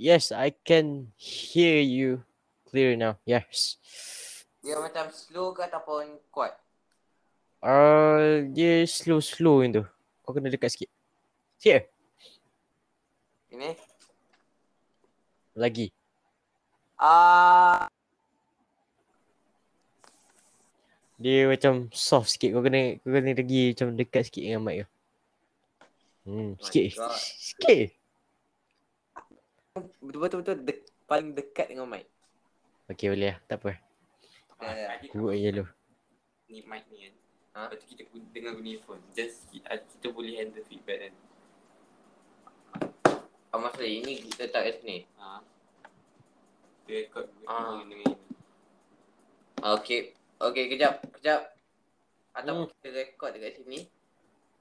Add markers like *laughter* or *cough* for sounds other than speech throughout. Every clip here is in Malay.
Yes, I can hear you clear now. Yes. Dia macam slow ke ataupun kuat? Uh, dia slow-slow yang tu. Kau kena dekat sikit. Here. Ini? Lagi. Ah, Dia macam soft sikit. Kau kena kau kena lagi macam dekat sikit dengan mic tu. Hmm, my sikit. Sikit. Betul-betul de- paling dekat dengan mic. Okay, boleh lah. Tak apa. Ya, Tadi Kurut je dulu. ni mic ni kan. Ha? Lepas tu kita guna- dengar guna earphone. Just kita, kita boleh handle feedback kan. Apa dia? Ini kita letak kat sini. Ha. Dia record Ah. dengan ini. Okay. Okay, kejap. Kejap. Ataupun Hmm. kita record dekat sini.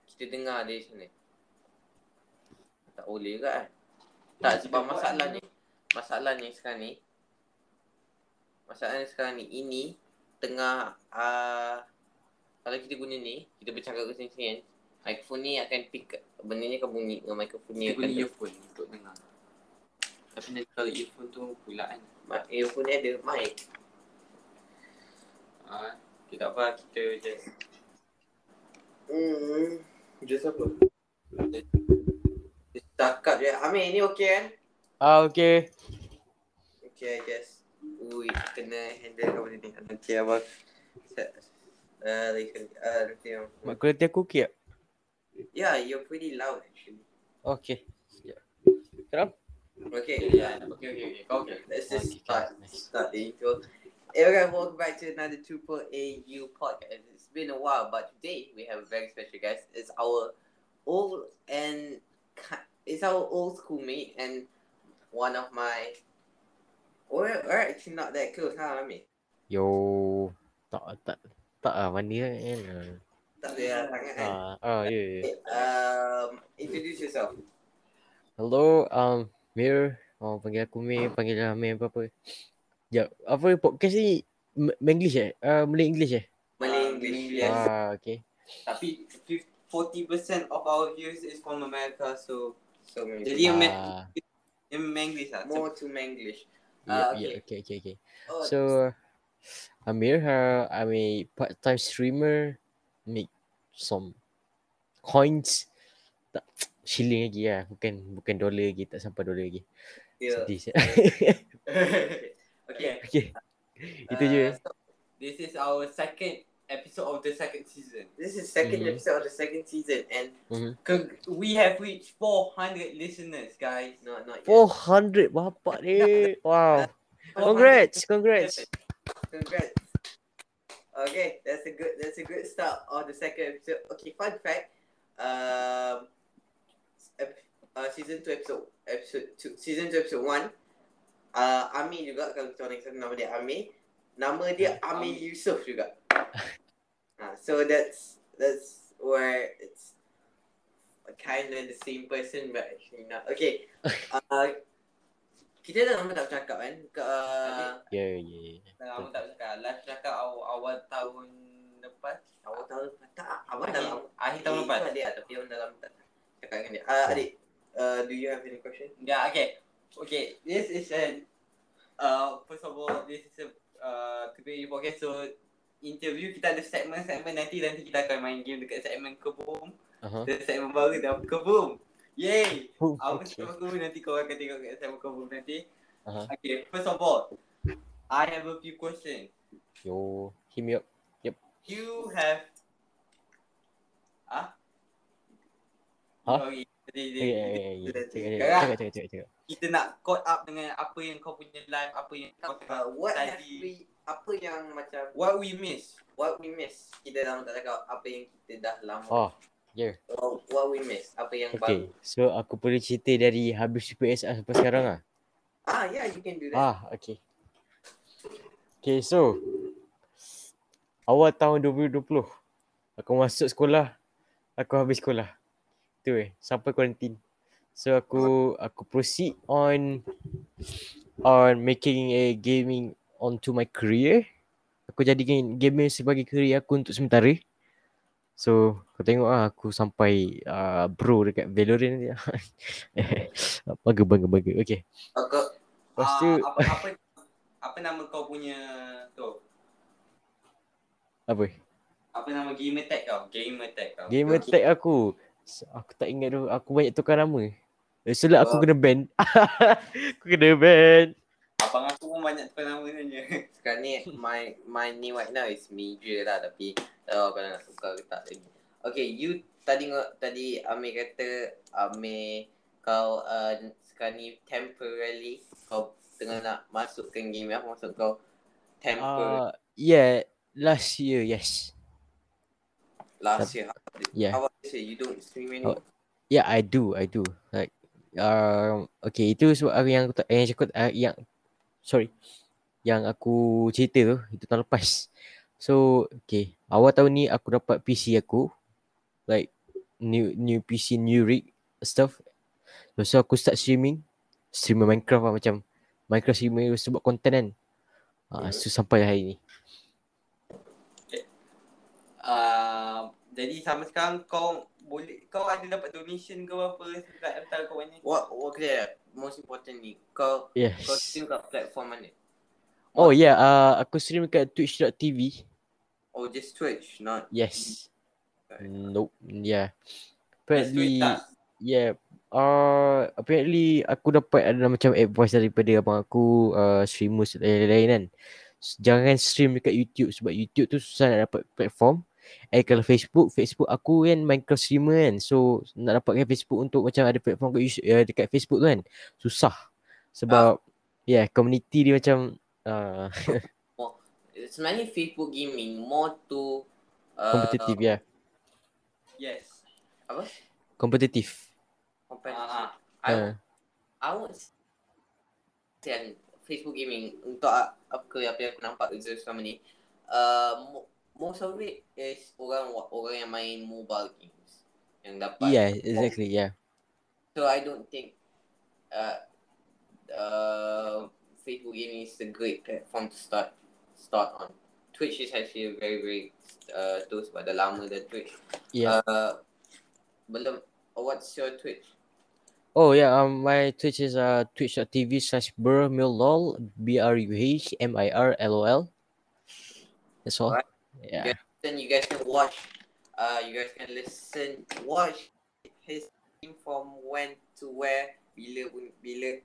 Kita dengar dari sini. Tak boleh ke kan? Tak sebab masalahnya. Masalahnya sekarang ni. Masalahnya sekarang ni. Ini tengah. Uh, kalau kita guna ni. Kita bercakap ke sini-sini kan. Microphone ni akan pick. Benda ni akan bunyi dengan microphone ni Kita akan guna ter- earphone untuk dengar. Tapi nanti kalau earphone tu pula kan. Ma- Earphone ni ada mic. Ha. Kita tak apa, kita just Hmm. Just apa? Just cakap je. Amir ni okey kan? Ah, okay. Okay, I guess. Ui, kena handle kau benda ni. Nanti abang. Set. Uh, like, uh, nanti yang. Mak kualiti aku okay tak? Yeah, you're pretty loud actually. Okay. Sekejap. Sekarang? Okay, Ya, Okay, okey okey. Kau okey. let's just Okay, start. nice. Start the intro. Hey, okay, welcome back to another 2.AU podcast. It's been a while, but today we have a very special guest. It's our old and ki- it's our old schoolmate and one of my. We're, we're actually not that close, huh, Ami? Yo. Tak, tak. Tak lah, mana kan. Tak ada sangat kan? Ah, ah, ya, ya. Okay, um, introduce yourself. Hello, um, Mir. Oh, panggil aku Mir, panggil Amir apa-apa. Sekejap, apa podcast ni M- Menglish eh? Uh, Malay English eh? Malay Ah, English, Malay, yes. Ah, okay. Tapi 40% of our views is from America so So many jadi yang. Ah, in English lah. more to Manglish. yeah, Ah, yeah, okay, okay, okay. Oh, So, Amir, uh, I'm a part-time streamer. Make some coins. Tak, shilling lagi lah. Bukan bukan dollar lagi. Tak sampai dollar lagi. yeah. Sedih *laughs* *laughs* siap. okay. okay. Itu je. Uh, so This is our second episode of the second season. this is second Mhm. episode of the second season, and Con- we have reached 400 listeners, guys. not not 400 bapak *laughs* ni. Wow. Congrats, congrats. Congrats. Okay, that's a good that's a good start of the second episode. Okay, fun fact. Um, ep- uh, season two episode episode two season two episode one. Uh, Ami juga kalau kita orang nama dia Ami. Nama dia Ami Ami. Yusof juga. Uh, so that's that's where it's kind of the same person but actually not. Okay. *laughs* Uh, kita dah lama tak bercakap kan? Ke, uh, Ya, ya. Dah lama tak cakap. Last cakap awal, awal tahun lepas. awal tahun tak awal dah lama. Akhir tahun Eh, lepas. Adik tapi orang dalam tak cakap dengan dia. Uh, adik, uh, do you have any question? Yeah, okay. Okay, this is an uh first of all, this is a uh today podcast so interview kita ada segmen-segmen nanti nanti kita akan main game dekat segmen kebum. Aha. Ada segmen baru dalam kebum. Yay! *laughs* Oh, Apa okay. segmen kebum nanti kau akan tengok kat segmen kebum nanti. Aha. Okay, first of all, I have a few questions. Yo, hit me up. You have Ah? Huh? Sorry. Ya, ya, ya, ya. Cakap, cakap, cakap, cakap, cakap. Kita nak caught up dengan apa yang kau punya live, apa yang kau Uh, what tadi. we, apa yang macam, What we miss? what we miss? Kita dah lama tak cakap apa yang kita dah lama. Oh, ya. Oh, what we miss? Apa yang Okay, so aku boleh cerita dari habis UPSR sampai sekarang ah. baru? Ah, yeah, you can do that. Ah, okay. Okay, so awal tahun 2020 aku masuk sekolah, aku habis sekolah. Tu eh, sampai kuarantin. So aku aku proceed on on making a gaming onto my career. Aku jadikan gaming sebagai career aku untuk sementara. So kau tengok lah aku sampai uh, bro dekat Valorant ni. *laughs* bangga bangga bangga. Okay. Aku Lepas tu apa, apa apa nama kau punya tu? apa? Apa nama gamer tag kau? Gamer tag kau. Gamer tag aku. Aku tak ingat tu. Aku banyak tukar nama. Eh, So lah aku Oh. kena ban. *laughs* aku kena ban. Abang aku pun banyak tukar nama sebenarnya. *laughs* sekarang ni my my name right now is Major lah tapi tak tahu kalau nak tukar ke tak lagi. Okay, you tadi tadi Amir kata Amir kau uh, sekarang ni temporarily kau tengah nak masukkan game apa maksud kau temporary Uh, yeah, last year, yes. last year. yeah. How about this year? You don't stream anymore? Oh. Yeah, I do, I do. Like, um, okay, itu sebab aku yang aku tak, yang cakap, uh, yang, sorry, yang aku cerita tu, itu tahun lepas. So, okay, awal tahun ni aku dapat PC aku, like, new new PC, new rig, stuff. Lepas tu aku start streaming, streamer Minecraft lah macam, Minecraft streamer sebab konten kan. Uh, Hmm. so sampai hari ni. Uh, jadi sampai sekarang kau boleh kau ada dapat donation ke apa dekat hantar kau ni? What what clear? Most importantly, kau Yes. kau stream kat platform mana? Oh yeah, uh, aku stream kat twitch.tv. Oh just Twitch, not Yes. Right. Nope. Yeah. Apparently, yeah. Uh, apparently aku dapat ada macam advice daripada abang aku uh, streamers lain-lain kan. Jangan stream dekat YouTube sebab YouTube tu susah nak dapat platform. Eh kalau Facebook, Facebook aku kan Minecraft streamer kan. So nak dapatkan Facebook untuk macam ada platform kat uh, dekat Facebook tu kan. Susah. Sebab yeah, community dia macam uh, *laughs* sebenarnya Facebook gaming more to uh, kompetitif ya. Yeah. Yes. Kompetitif. competitive. Ah, I, Uh, I would say Facebook gaming untuk apa apa yang aku nampak selama ni uh, most of it is orang orang yang main mobile games yang dapat yeah, exactly. Yeah. so I don't think uh, uh, Facebook gaming is a great platform to start start on Twitch is actually a very very uh, tu sebab dah lama dah Twitch Yeah. uh, belum what's your Twitch Oh yeah, um, my Twitch is uh twitch.tv slash burmillol b r u h m i r l o l. That's all. Alright. Yeah. then you guys can watch uh you guys can listen watch his team from when to where bila pun bila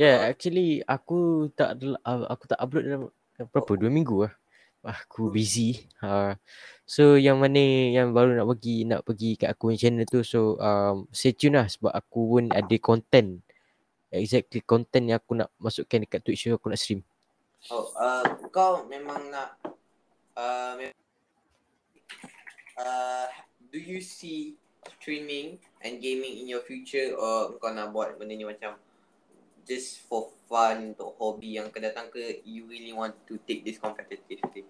Yeah, Uh, actually aku tak uh, aku tak upload dalam berapa dua minggu lah. Aku busy. Uh, so yang mana yang baru nak pergi nak pergi kat aku channel tu so um, stay tune lah sebab aku pun ada content exactly content yang aku nak masukkan dekat Twitch aku nak stream. Oh uh kau memang nak uh, mem- uh do you see streaming and gaming in your future or kau nak buat benda ni macam just for fun untuk hobi yang akan datang ke you really want to take this competitively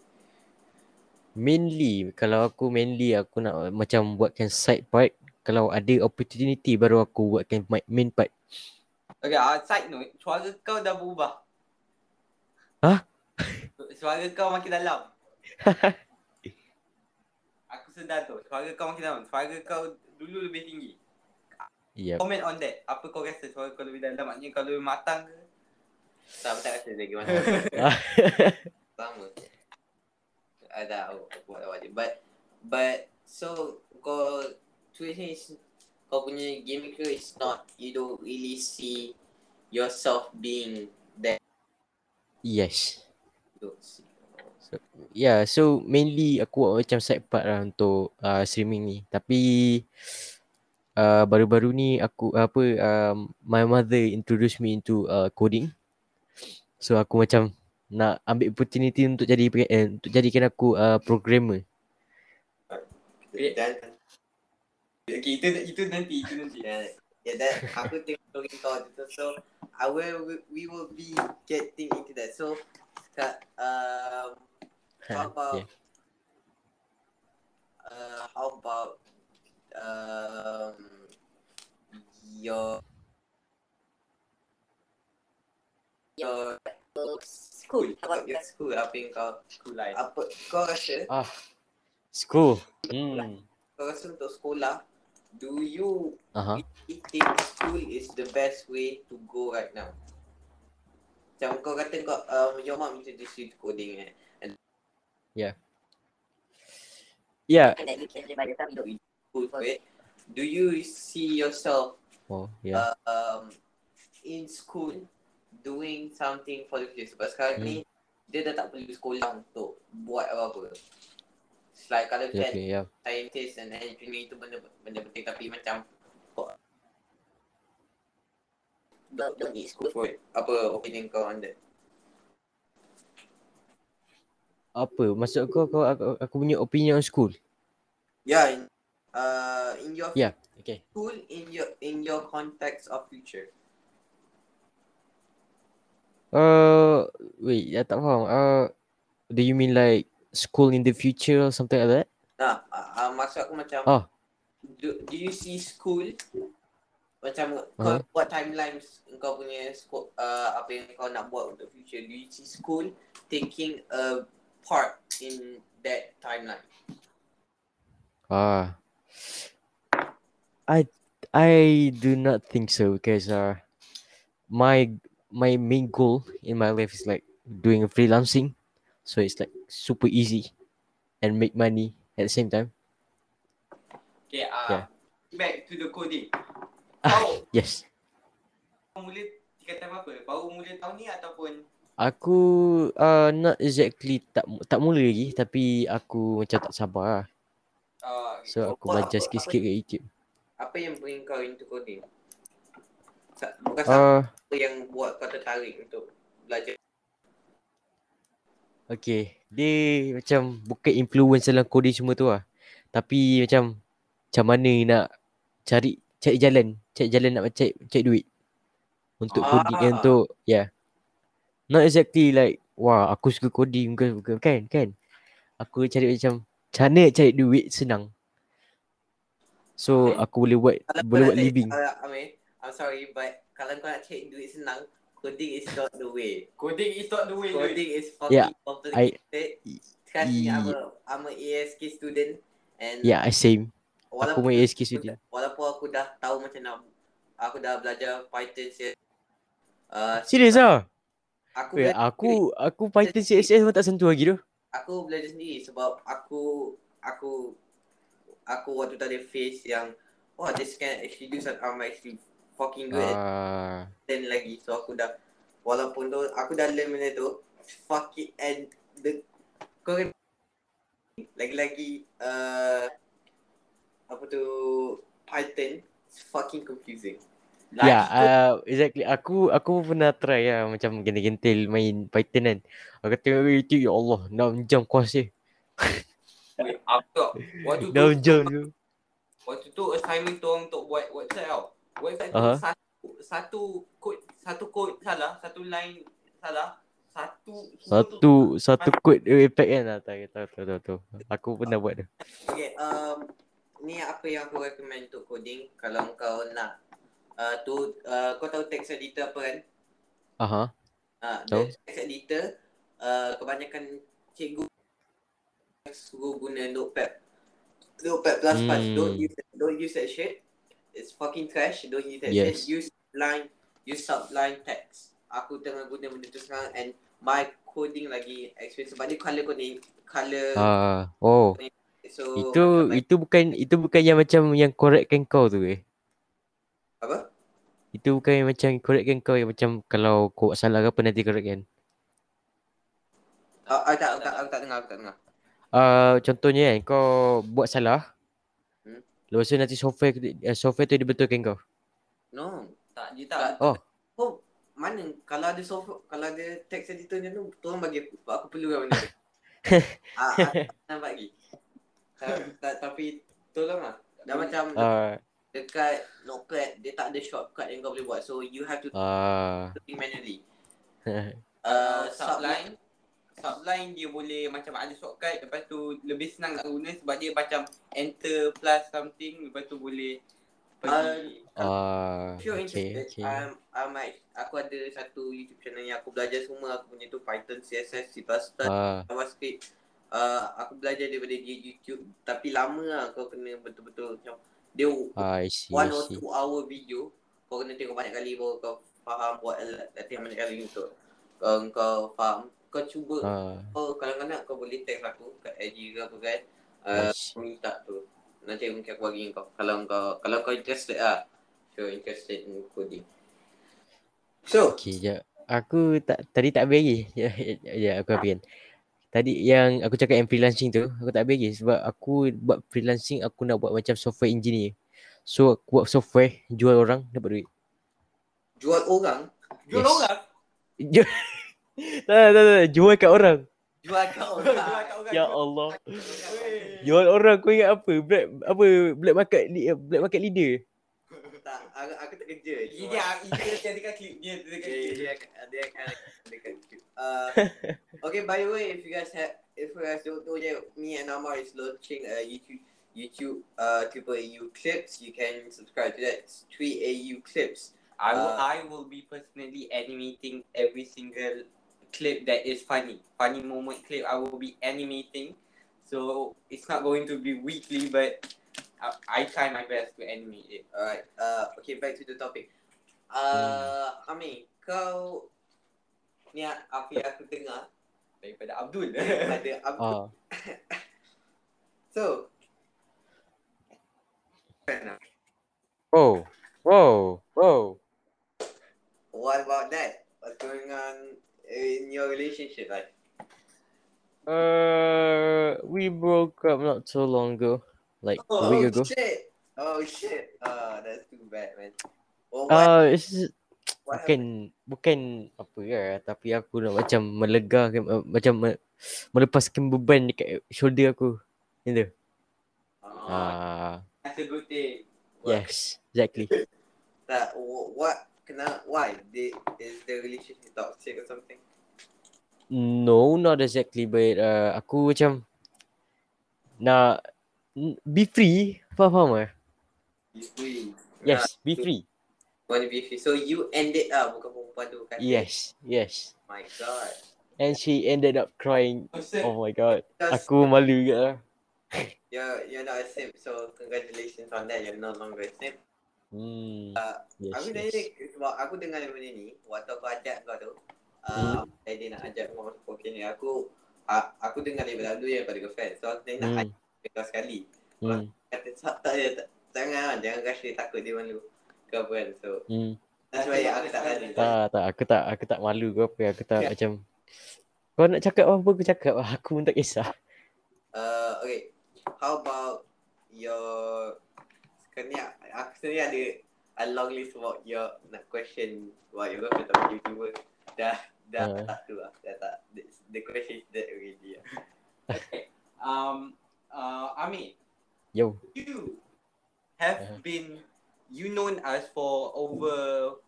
Mainly kalau aku mainly aku nak macam buatkan side part kalau ada opportunity baru aku buatkan main part. Okay, uh, side note, suara kau dah berubah. Hah? Suara kau makin dalam. Aku sedar tu, suara kau makin dalam. Suara kau dulu lebih tinggi. Yep. Comment on that. Apa kau rasa suara kau lebih dalam? Maknanya kau lebih matang ke? tak tak rasa lagi mana *laughs* sama ada buat je but but so kau Twitch ni is kau punya game ke is not you don't really see yourself being there yes. see Yeah, so mainly aku buat macam side part lah untuk uh, streaming ni. Tapi uh, baru-baru ni aku apa um, my mother introduce me into uh, coding. So aku macam nak ambil opportunity untuk jadi eh, untuk jadikan aku uh, programmer. dan Okay, itu itu nanti, itu nanti. Ya dan aku tengok story kau tu so I will we will be getting into that so kat um How about yeah. uh, how about um your your school? How about your school? Apa yang kau School life. apa kau rasa Ah, School. Hmm. Kau rasa untuk sekolah, do you really think school is the best way to go right now? Macam kau kata kau, um, your mom introduce you to coding eh. Yeah. And can live by yourself, you school for it. Do you see yourself Oh, yeah. uh, um, in school doing something for the future? Sebab sekarang Hmm. ni, dia dah tak perlu sekolah untuk buat apa-apa. It's like kalau Yeah, kan okay, yeah. scientist and engineer itu benda benda penting tapi macam kau don't, don't need school for it. Apa opinion kau on that? Apa? Maksud kau, kau aku, aku punya opinion on school? Yeah, in, uh, in your Yeah. Okay. school, in your in your context of future. Uh, wait, I tak faham. Uh, do you mean like school in the future or something like that? Nah, uh, uh, maksud aku macam Oh. do, do you see school macam kau Uh-huh. buat timelines kau punya scope uh, apa yang kau nak buat untuk future do you see school taking a part in that timeline Ah. I I do not think so because uh my my main goal in my life is like doing freelancing. So it's like super easy and make money at the same time. Okay, uh, Yeah. back to the coding. Ah, Kau yes. mula tingkatan apa? Baru mula tahun ni ataupun Aku uh not exactly tak tak mula lagi tapi aku macam tak sabar lah. uh, So aku Apa- belajar apa- sikit-sikit kat YouTube. apa yang bring kau into coding bukan Uh siapa yang buat kau tertarik untuk belajar Okay, dia macam bukan influence dalam coding semua tu lah. Tapi macam macam mana nak cari cari jalan, cari jalan nak cari cari duit. Untuk coding Ah. untuk yeah. Not exactly like wah aku suka coding bukan bukan kan kan. Aku cari macam macam mana cari duit senang. So Okay. aku boleh buat kalau boleh buat living. I'm sorry but kalau kau nak cari duit senang coding is not the way coding is not the way. Coding. is fucking Yeah, complicated Trust me, I'm I- a, I'm a ASK student and Yeah, I same. Aku pun ASK student. walaupun aku dah tahu macam nak aku dah belajar Python saya uh, Serius ah? aku Wait, aku aku Python CSS pun tak sentuh lagi tu. aku belajar sendiri sebab aku aku aku waktu tu ada face yang oh this can actually do something I'm actually fucking good Ah, learn lagi so aku dah walaupun tu aku dah learn benda tu fuck it and the kau kan lagi-lagi uh, apa tu Python it's fucking confusing Lagi yeah, kau- uh, exactly. Aku aku pernah try lah macam gentil-gentil main Python kan. Aku tengok YouTube, ya Allah, 6 jam kuas je. Wait, aku tak. Waktu tu 6 jam tu. Waktu tu assignment tu orang untuk buat website tau. Website tu Aha. satu satu kod satu kod salah, satu line salah, satu Satu satu kod dia impact kan. Ah, tahu tahu tahu tahu. tahu. Aku pernah buat tu. Okay, um, ni apa yang aku recommend untuk coding kalau kau nak uh, tu uh, kau tahu text editor apa kan? Aha. Uh, Tahu. the text editor uh, kebanyakan cikgu suruh guna notepad. Notepad plus plus. Hmm. Don't use don't use that shit. It's fucking trash. Don't use that Yes. shit. Use line use subline text. Aku tengah guna benda tu sekarang and my coding lagi experience sebab dia color coding color Ah, oh. so Itu macam- itu bukan itu bukan yang macam yang correctkan kau tu eh. apa? Itu bukan yang macam correctkan kau yang macam kalau kau buat salah ke apa nanti correctkan. Ah, ah, tak, tak, aku tak dengar, aku tak dengar. Uh, contohnya kan kau buat salah. Lepas tu nanti software uh, software tu dia betulkan kau. No. tak dia tak. Oh. Oh, mana? Kalau ada software, kalau ada text editor ni tu, tolong bagi aku. Sebab aku perlu kan benda tu. *laughs* ah, ah, nampak lagi. Ta- ta- Tapi, tolonglah. Dah macam Ah dekat notepad, dia tak ada shortcut yang kau boleh buat. So, you have to it manually. Uh, *laughs* Uh, subline subline dia boleh macam ada shortcut lepas tu lebih senang nak guna sebab dia macam enter plus something lepas tu boleh pergi. Ah, If you're okay, interested, okay. um, I might, aku ada satu YouTube channel yang aku belajar semua. Aku punya tu Python, CSS, C++, Ah, JavaScript, uh, aku belajar daripada dia YouTube. Tapi lama lah kau kena betul-betul macam dia I see, one I or see. two hour video. Kau kena tengok banyak kali baru kau faham buat latihan banyak kali untuk kau, kau faham kau cuba Ah, kau kadang-kadang kau boleh text aku kat IG ke apa kan uh, see. minta tu nanti mungkin aku bagi kau kalau kau kalau kau interested lah so interested in coding so Okay, jap. Aku tak tadi tak lagi. Ya, ya, ya, aku habiskan. Tadi yang aku cakap yang freelancing tu, aku tak habis lagi sebab aku buat freelancing aku nak buat macam software engineer. So aku buat software, jual orang dapat duit. jual orang Jual Yes. orang. *laughs* Jual tak, tak, tak, tak, jual kat orang. jual kat Jual orang kat orang. Ya Allah. Jual orang kau ingat apa? Black apa black market black market leader. tak aku, aku tak kerja Ini dia, ini dia dia dekat klip dia dekat dia klip. dia dia dekat YouTube. *laughs* Uh, okay, by the way, if you guys have, if you guys don't know yet, me and Amar is launching a YouTube YouTube uh Triple AU clips. You can subscribe to that. It's three AU clips. I will, Uh, I will be personally animating every single clip that is funny. Funny moment clip I will be animating. So it's not going to be weekly, but I, I try my best to animate it. Alright. Uh, okay, back to the topic. Uh, Ami, kau ni apa yang aku dengar Daripada Abdul. daripada *laughs* Abdul. Ah. *laughs* So, Oh. whoa, whoa. what about that? What's going on in your relationship life? Uh, we broke up not so long ago, like a Oh, week ago. shit. Oh shit. Uh, that's too bad, man. Well, what, Uh, it's *tsk* what bukan bukan apa ya, tapi aku nak macam melegakan uh, macam me, melepaskan beban dekat shoulder aku. Itu. happened? Uh, Ah, That's a good thing. yes, exactly. *laughs* that, wh- what? Kena, why? Is the relationship toxic or something? No, not exactly, but uh, aku macam nak be free. Faham faham ah? You free. Yes, be free. Want to be free. So you ended up bukan perempuan tu kan? Yes, yes. My God. And she ended up crying. Oh my god. Aku malu juga lah. you're, you're not a simp, so congratulations on that. You're no longer a simp. Hmm. Yes, Aku yes. tadi, sebab aku dengar benda ni, waktu aku ajak kau tu, uh, hmm. dia nak ajak kau masuk podcast ni, aku uh, aku dengar daripada dulu yang pada girlfriend. So aku nak Hmm. ajak kau sekali. Hmm. Kata, tak, tak, tak, jangan lah, jangan rasa dia takut dia malu. Ke apa kan, so Hmm. that's why aku tak tanya. Tak, tak. Aku tak aku tak malu ke apa. Aku tak *laughs* macam kau nak cakap apa aku cakap. Aku pun tak kisah. Uh, okay, how about your ni aku sebenarnya ada a long list about your nak question about your girlfriend tapi YouTuber dah dah Ah. tak tu lah dah tak the, the question is dead already lah. *laughs* Um, uh, Ami, Yo. you have Uh-huh. been, you known us for over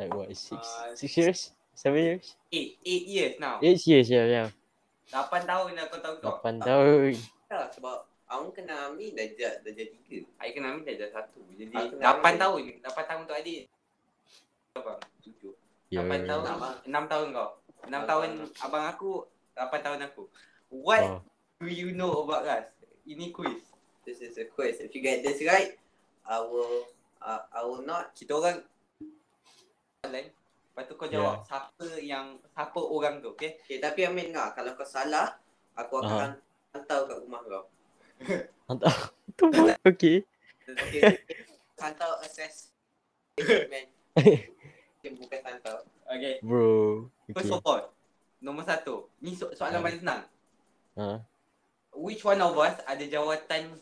Like what? Six, Uh, six years? Seven years? eight, eight years now. Eight years, yeah, yeah. Lapan tahun dah kau tahu kau. Lapan tahun. Ya, sebab aku kenal Ami dah jadi tiga. I kenal Ami dah dah satu. Jadi lapan tahun. Lapan tahun untuk adik. Abang, tujuh. Yeah. Lapan tahun. Abang. Enam tahun kau. Enam tahun abang aku. Lapan tahun aku. What Oh. do you know about us? Ini quiz. This is a quiz. If you get this right, I will uh, I will not Kita orang lain. Lepas tu kau jawab siapa yang siapa orang tu, okay? Okay, tapi Amin ngah kalau kau salah, aku akan hantar kat rumah kau. Hantar. *laughs* Tu pun okay. Okay. hantar assess. Man. *laughs* Okay, bukan hantar. Okay. Bro. First Okay. of all, nombor satu. Ni so- soalan Ah. paling senang. Ha. Which one of us ada jawatan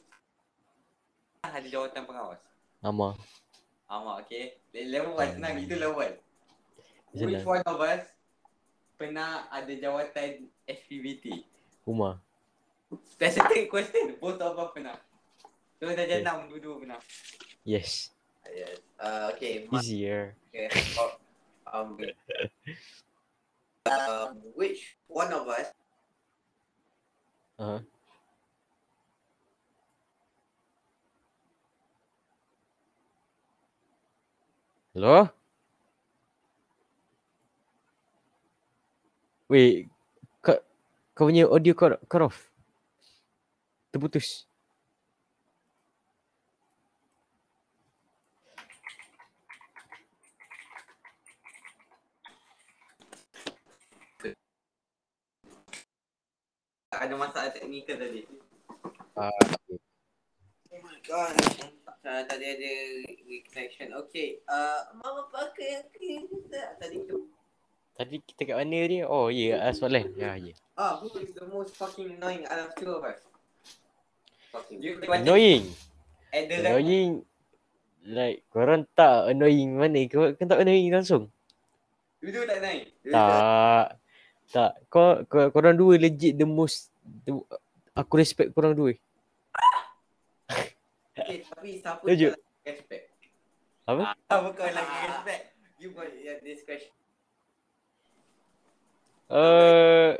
ada jawatan pengawas? Ama. Ama, okay. Level one senang, itu level one. Which one of us pernah ada jawatan SPBT? Specific question, both of us pernah. So dah Okay. enam, dua-dua pernah. Yes. Yes. Uh, okay. Easier. okay. Oh, um, *laughs* um, which one of us Ha. Hello? Wait, kau, kau punya audio cut, cut off. Terputus. Ada masalah teknikal tadi. Ah, Oh my god. Uh, tadi ada reconnection. Okay. Uh, Mama pakai kita tadi tu. tadi kita kat mana ni? Oh, ya, yeah, soalan. Ya, ya. Ah, who is the most fucking annoying out of two of us? Annoying. Annoying. Like, korang tak annoying mana? Kau kan tak annoying langsung? Do tak annoying? Do Tak. Tak. Kau, kau korang dua legit the most the, aku respect korang dua. Okay, tapi siapa lagi respect? Apa? Siapa kau lagi respect? You got yeah, this question. Uh,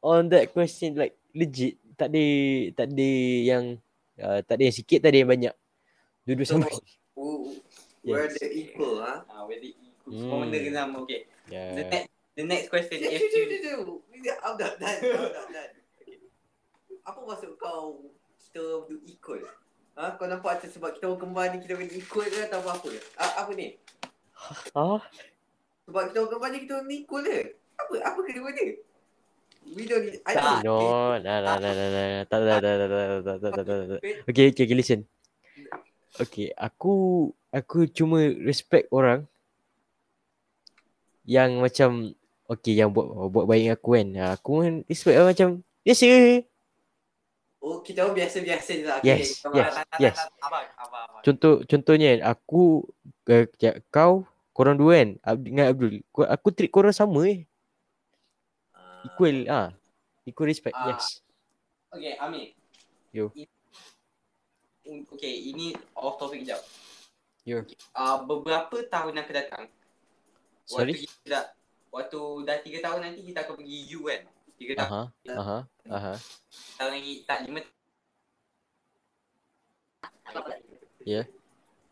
on that question like legit tak ada tak ada yang uh, tak ada yang sikit tak ada yang banyak. Dua-dua So, sama. Who, we're Yes. the equal, huh? Ah, we're the equal. Hmm. Semua benda kena sama. Okay. The Yeah. next, the next question is you. I'm not done. I'm not done. Apa maksud kau kita do equal? Ha? Kau nampak macam sebab kita orang kembar ni kita orang equal ke atau apa? A- apa ni? Ah, Sebab kita orang kembar ni kita orang equal ke? Apa? Apa kena benda? We don't need No, don't No No Tak tak tak tak tak tak tak tak tak tak Okay okay okay listen Okay aku Aku cuma respect orang Yang macam Okay yang buat buat baik dengan aku kan Aku pun respect lah macam Biasa Oh kita pun biasa-biasa je lah Yes okay. yes Abang yes. abang Contoh contohnya aku uh, Kau Korang dua kan Dengan Abdul Aku treat korang sama eh Ah. Equal ah. Equal respect. Ah. Yes. Okay, Amir. Yo. I- Okay, ini off topic kejap. Yo. Uh, beberapa tahun akan datang, Sorry. waktu kita dah, waktu dah tiga tahun nanti kita akan pergi U kan? Tiga tahun. Aha. Aha. Aha. Tahun lagi, tak lima Ya.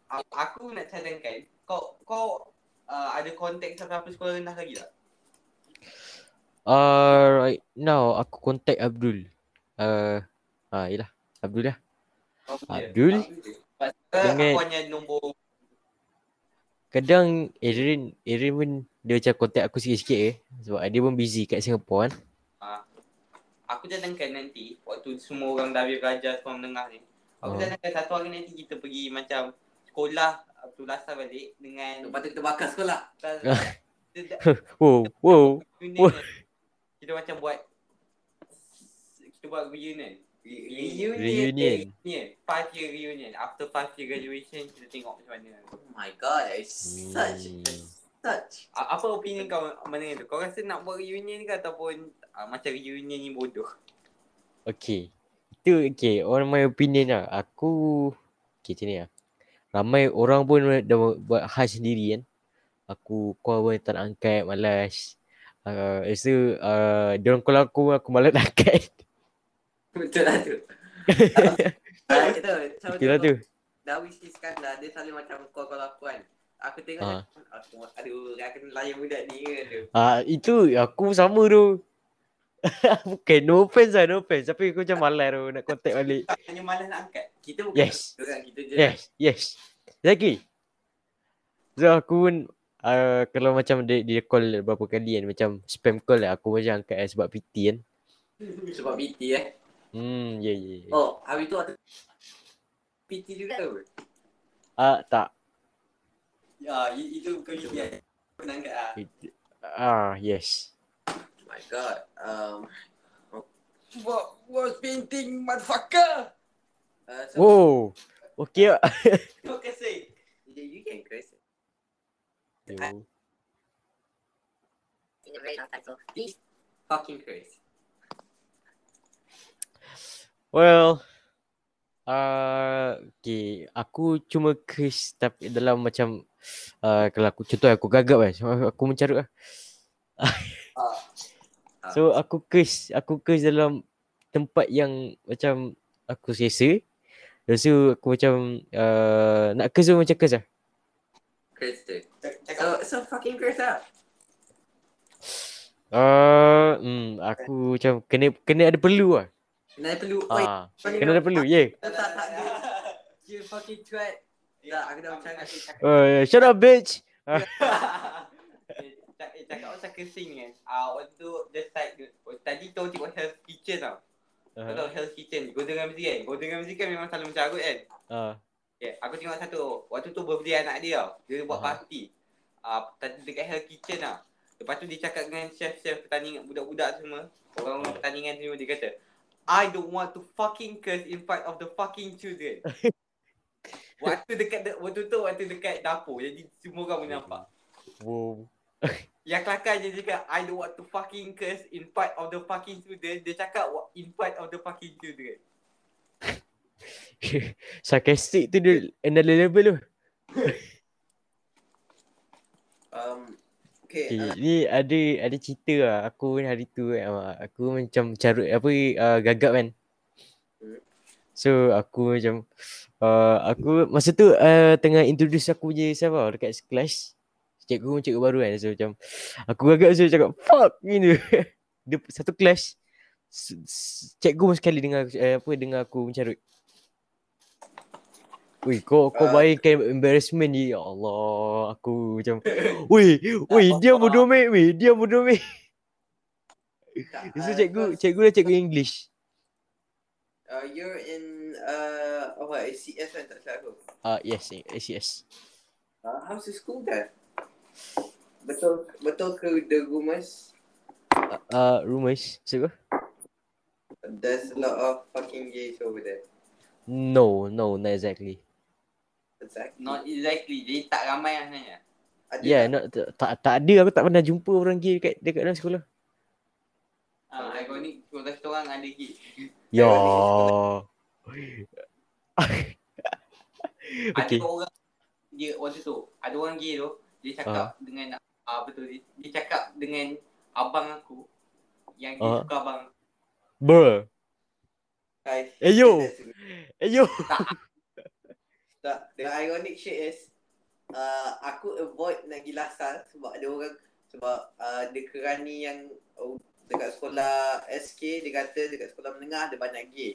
A- Aku nak cadangkan, kau kau uh, ada kontak siapa-siapa sekolah rendah lagi tak? Uh, right now aku contact Abdul. Uh, ah, yelah. Abdul lah. Kau punya? Abdul? Sebab Dengan- aku hanya nombor Kadang Erin, Erin pun dia macam contact aku sikit-sikit eh. Sebab dia pun busy kat Singapore kan. Aku cadangkan nanti waktu semua orang dah habis belajar sekolah menengah ni. Aku Oh. cadangkan satu hari nanti kita pergi macam sekolah Abdul Asar balik dengan Lepas tu kita bakar sekolah. kita, *laughs* Wow, wow. kan. Kita macam buat kita buat reunion. Re- Reunion. Reunion. Reunion. Five year reunion. After five year graduation kita tengok macam mana. Oh my god, is such Hmm. such. Apa opinion kau mana tu? Kau rasa nak buat reunion ke ataupun uh, macam reunion ni bodoh? Okay. Itu okay. On my opinion lah. Aku okay macam ni lah. Ramai orang pun dah bu- buat khas sendiri kan. Aku call pun tak nak angkat. Malas. Uh, tu uh, diorang call aku aku malas nak *laughs* angkat. Betul lah tu. *laughs* Ah, kita sama Betul lah tu. Dawi si Iskandar dia selalu macam call call aku kan. Aku tengok dia, aku aduh aku kena layan budak ni ke tu. Ah itu aku sama tu. *laughs* Bukan no offense lah no offense. Tapi aku macam malas tu nak contact balik. Hanya malas nak angkat. Kita bukan Yes. orang kita je. Yes, yes. Lagi. So aku pun uh, kalau macam dia, dia call beberapa kali kan macam spam call lah aku macam angkat kan sebab PT kan. Sebab PT eh. Hmm, ya yeah, ya. Yeah. Oh, hari tu ada PT juga ke? Ah tak. Ya, i- itu bukan. Aku nak angkat. It- Ah, yes. Oh my god. Um What was painting, motherfucker? uh, so Wow. Okay ah. Kasih. you, *laughs* you can curse. In so please fucking curse. Well, uh, okay, aku cuma curse tapi dalam macam uh, kalau aku contoh aku gagap kan, so aku mencarut lah. so aku curse, aku curse dalam tempat yang macam aku selesa. Lepas tu aku macam uh, nak curse tu macam curse lah. Tu. Cak- So so fucking curse lah. Uh, hmm, aku macam kena kena ada perlu lah. Kena ada perlu. Oi, Ah, kena ada perlu, ye. tak tak tak. You fucking twat. Tak, aku dah macam Oh, shut up bitch. *laughs* Eh, cak- eh, Cakap pasal kersing kan Ah, Waktu tu Just like oh, Tadi kau tengok health kitchen tau Kau Ah, tahu health kitchen Golden Ramsey kan Golden Ramsey kan memang selalu mencarut kan ah, Okay, aku tengok satu. Waktu tu birthday anak dia tau. Dia buat Aha. party. Ah, uh, dekat Hell Kitchen tau. Lepas tu dia cakap dengan chef-chef pertandingan budak-budak semua. Orang-orang pertandingan semua dia kata, I don't want to fucking curse in front of the fucking children. *laughs* waktu dekat de- waktu tu waktu dekat dapur. Jadi semua orang boleh nampak. wow. Yang kelakar je cakap, I don't want to fucking curse in front of the fucking children. Dia cakap "Wa- in front of the fucking children. *laughs* Sarcastic tu dia another level tu. Um, okay. Okay, Uh, ni ada ada cerita lah. Aku ni hari tu uh, aku macam carut apa uh, gagap kan. So aku macam uh, aku masa tu uh, tengah introduce aku je siapa dekat kelas. Cikgu cikgu baru kan. So macam aku gagap so cakap fuck gini. *laughs* Dia satu kelas s- s- cikgu pun sekali dengar uh, apa dengar aku mencarut. Wih, kau kau Ah. bayangkan embarrassment ni. Ya Allah, aku macam Wih, *laughs* wih, dia bodoh meh, wih, dia bodoh meh. So uh, cikgu, cikgu dah cikgu English. Uh, you're in uh, apa? ACS kan tak salah aku. Ah, uh, yes, ACS. Uh, how's the school there? Betul betul ke the rumors? Ah, uh, rumors. So, There's a lot of fucking gays over there. no, no, not exactly. Exactly. Not exactly. Jadi tak ramai lah sebenarnya. Ada Yeah, tak? not tak tak, tak ada aku tak pernah jumpa orang gay dekat dekat dalam sekolah. Ah, ironic sekolah kita orang ada gig. Ya. Ada okay. orang dia waktu tu, ada orang gay tu, dia cakap Ah. dengan ah betul dia, dia cakap dengan abang aku yang dia Ah. suka abang. Bruh. Guys, Eh, yo. Eh yo. Tak, the ironic shit is uh, aku avoid nak pergi lasal sebab ada orang sebab uh, dia kerani yang uh, dekat sekolah SK dia kata dekat sekolah menengah ada banyak gay.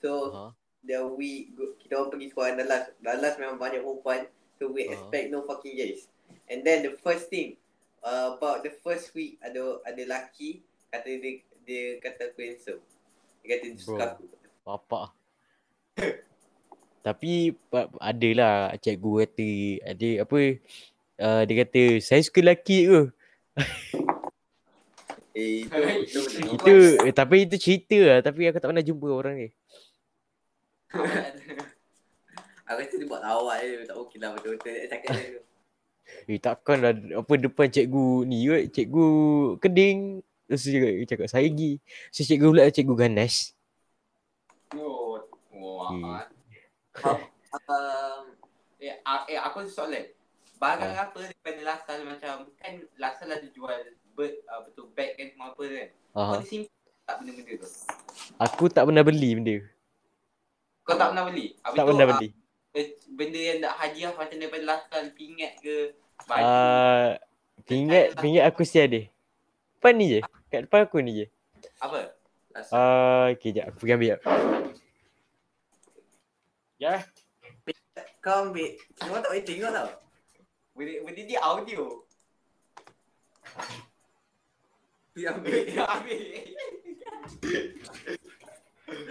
So Ha. the we go, kita orang pergi sekolah Dalas. Dalas memang banyak perempuan. So we Ah. expect no fucking gays. And then the first thing uh, about the first week ada ada laki kata dia dia kata aku handsome. Dia kata dia suka aku. Bapak. *laughs* Tapi pa- adalah cikgu kata ada apa uh, dia kata saya suka lelaki ke. *laughs* Eh, itu, itu, eh, tapi itu cerita lah tapi aku tak pernah jumpa orang ni. *laughs* Aku rasa dia buat lawak je. Tak okey lah betul-betul. Cakap dia *laughs* tu. Eh takkan lah apa depan cikgu ni kot, cikgu keding Terus dia cakap, saya gi. So cikgu pula cikgu ganas. Oh, wah. Eh, *laughs* a- eh aku ada soalan. Barang Ah. apa daripada Lasal macam kan Lasal ada jual bird uh, betul bag kan semua apa kan. Kau Aha. ada simpan tak benda-benda tu? Aku tak pernah beli benda. Kau tak pernah beli? Habis Tak tu, pernah ah, beli. eh, benda yang nak hadiah macam daripada Lasal pingat ke baju. Ah, pingat pingat aku mesti ada. Depan ni je. Kat depan aku ni je. apa? Lasal. Ah, okay jap aku pergi ambil jap. Ya. Kau ambil. Semua tak boleh tengok tau. Benda, ni audio. Dia ambil. *laughs* Ambil.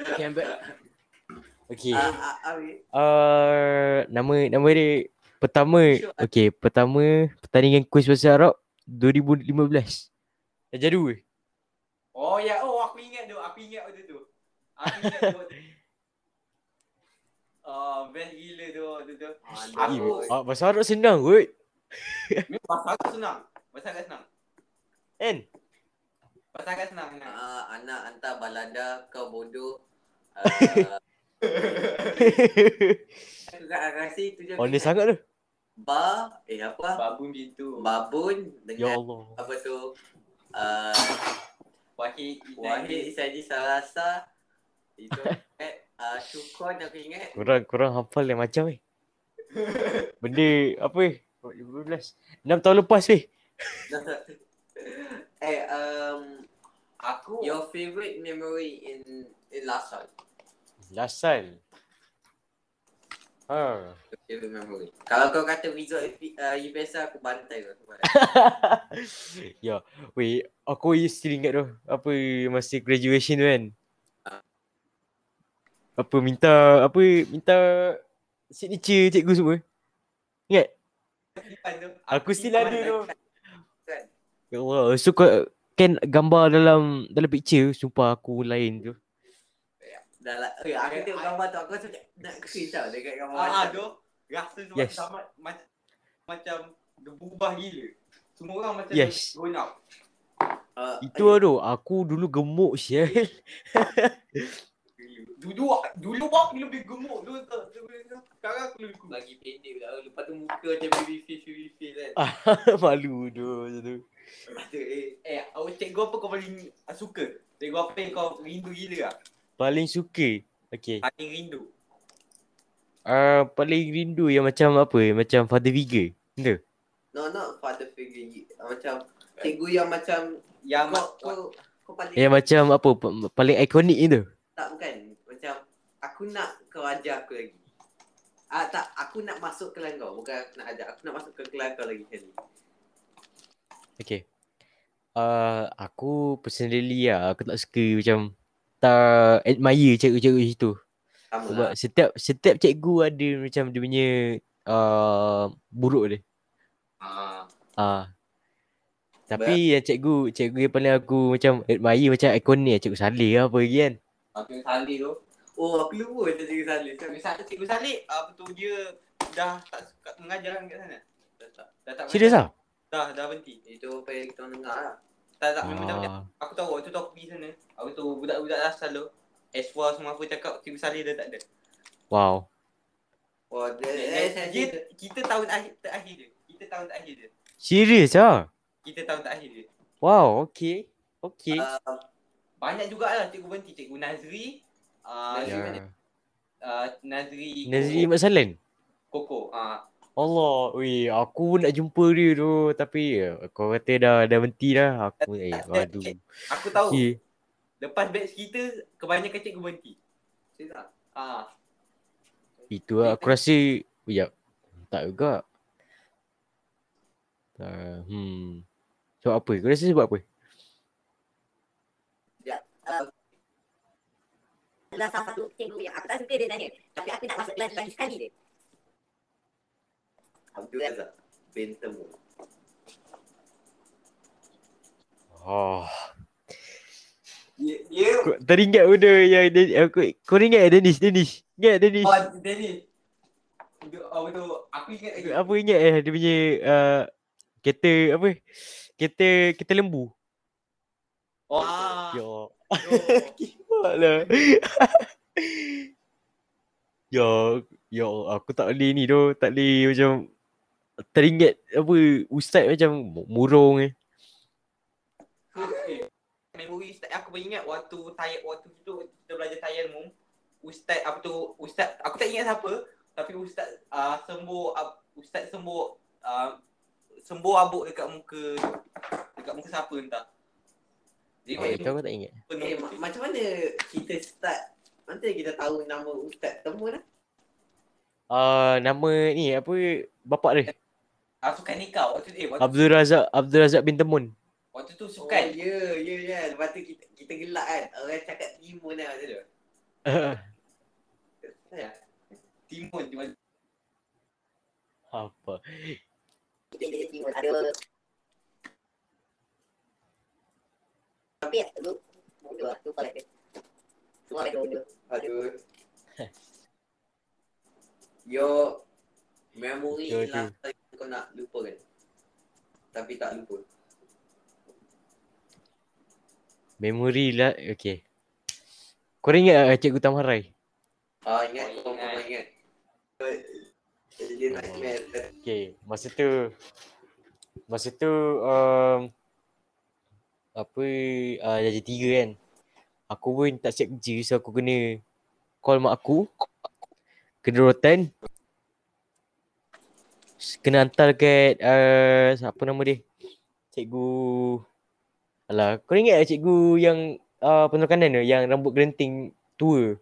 Okay ambil. Okay. Ah, ah, ambil. Uh, nama nama dia pertama okey pertama pertandingan kuis bahasa Arab 2015. Dah jadi weh. Oh ya, oh aku ingat tu, aku ingat waktu tu. Aku ingat tu. waktu tu. Oh, best gila tu waktu tu. Aku- Ah, bahasa Arab senang weh. Memang bahasa agak senang. Bahasa agak senang. Kan? Bahasa agak senang. Ah, anak hantar balada kau bodoh. Uh, *laughs* aku kat rasa itu je. Oh ni sangat tu. Ba, eh apa? Babun gitu. Babun Ya dengan Allah. apa tu? Uh, Wahid. Wahid Isaji Salasa. Itu *laughs* eh uh, Syukron aku ingat. Kurang kurang hafal yang macam weh. *laughs* Benda apa weh? 2015. 6 tahun lepas weh. *laughs* eh um Aku Your favourite memory in in Lasalle? Lasan. Ha. Memory. Kalau kau kata result uh, UPSR aku bantai kau. *laughs* ya, weh, aku still ingat tu apa masa graduation tu kan. Apa minta apa minta signature cikgu semua. Ingat? tu. Aku still ada tu. Ya Allah, so kau kan gambar dalam dalam picture sumpah aku lain tu. Dah lah. Eh, aku tengok gambar tu aku rasa macam nak cringe tau dekat gambar. Ah, macam. tu rasa sebab Yes. sama macam macam dia berubah gila. Semua orang macam Yes. grown up. Uh, Itu tu, aku dulu gemuk sial. *laughs* Dulu dulu aku lebih gemuk dulu tu. Sekarang aku lebih kurus. lagi pendek pula. Lepas tu muka macam baby face baby face kan. *laughs* Malu tu macam tu. Lepas tu eh Eh, awak cikgu apa kau paling suka? Cikgu apa yang kau rindu gila lah? Paling suka. Okay. Paling rindu. Uh, paling rindu yang macam apa? Macam father figure. Benda. no not father figure macam cikgu yang macam Yang kau mak, kau kau paling Yang macam apa? pa- Paling ikonik itu. tak bukan aku nak kau ajar aku lagi. Ah tak, aku nak masuk kelas kau, bukan aku nak ajar. Aku nak masuk ke kelas kau lagi sekali. Okay. Uh, aku personally lah, aku tak suka macam tak admire cikgu-cikgu situ. Sama Sebab lah. setiap setiap cikgu ada macam dia punya uh, buruk dia. ah, Ah. Tapi yang cikgu, cikgu yang paling aku macam admire macam ikonik cikgu Saleh ke apa lagi kan. aku Salih tu. Oh, aku lupa macam cikgu Salih. Cikgu Salih, Cikgu Salih, apa tu dia dah tak suka mengajar kat sana. Tak, tak. Dah tak Serius ah? Dah, dah berhenti. Itu apa yang kita orang dengar lah. Tak, tak, memang macam Ah. Aku tahu waktu tu aku pergi sana. Aku tu budak-budak asal tu. Eswa semua apa cakap Cikgu Salih dah tak ada. Wow. Oh, dia, Dia, dia, kita tahun akhir terakhir dia. Kita tahun terakhir dia. Serius ah? Kita tahun terakhir dia. Wow, okay. Okay. Uh, Banyak jugalah cikgu berhenti. Cikgu Nazri, uh, Nazri ya. uh, Nazri, Nazri Mat Salan. Koko. Ah, Allah, weh, aku nak jumpa dia tu tapi ya, kau kata dah dah berhenti dah. Aku eh aduh. aku tahu. Okay. Lepas batch kita, kebanyakan cikgu berhenti. Ah, Itu lah aku rasa ya tak juga. Tak, hmm. Sebab apa? Kau rasa sebab apa? Adalah salah satu cikgu yang aku tak suka dia tanya. Tapi aku nak masuk kelas lagi sekali dia. Abdul Razak. Bentemu. Oh. dia, dia Kau teringat benda yang Den- aku kau ingat Dennis Dennis. Ingat Dennis. oh, Dennis. Dia, tu, aku ingat lagi. Apa ingat eh dia punya uh, kereta apa? Kereta kereta lembu. Wah. Ya. Oh. Kimak lah. *laughs* ya Allah, aku tak boleh ni tu, tak boleh macam teringat apa ustaz macam murung eh. Memori ustaz aku ingat waktu tayar waktu tu kita belajar tayamum. Ustaz apa tu ustaz aku tak ingat siapa tapi ustaz uh, sembuh uh, ustaz sembuh uh, sembuh abuk dekat muka dekat muka siapa entah. Dia Oh, itu aku tak ingat. penuh Eh, ma- macam mana kita start? Macam mana kita tahu nama Ustaz temu lah? Uh, nama ni apa bapak dia? Ah, sukan nikah waktu tu eh waktu, Abdul Razak Abdul Razak bin Temun. waktu tu Oh, sukan. ya, ya, ya. Lepas tu kita, kita gelak kan. Orang cakap timun lah macam tu. *laughs* Ya. Timun timun. apa? Kita dia timun ada. Tapi lu bodoh lah. Lupa lah dia. Semua ada bodoh. Aduh. *laughs* Your memory Yo, last time kau nak lupa kan? Tapi tak lupa. Memori lah okay. Kau ingat uh, Cikgu Tamharai? Ah, ingat. Oh, Kau ingat. ingat. nightmare. Okay, masa tu masa tu um, apa uh, darjah tiga kan. Aku pun tak siap kerja so aku kena call mak aku. Kena rotan. Kena hantar kat uh, apa nama dia? Cikgu Alah, kau ingat tak cikgu yang uh, penuh kanan tu yang rambut gerenting tua?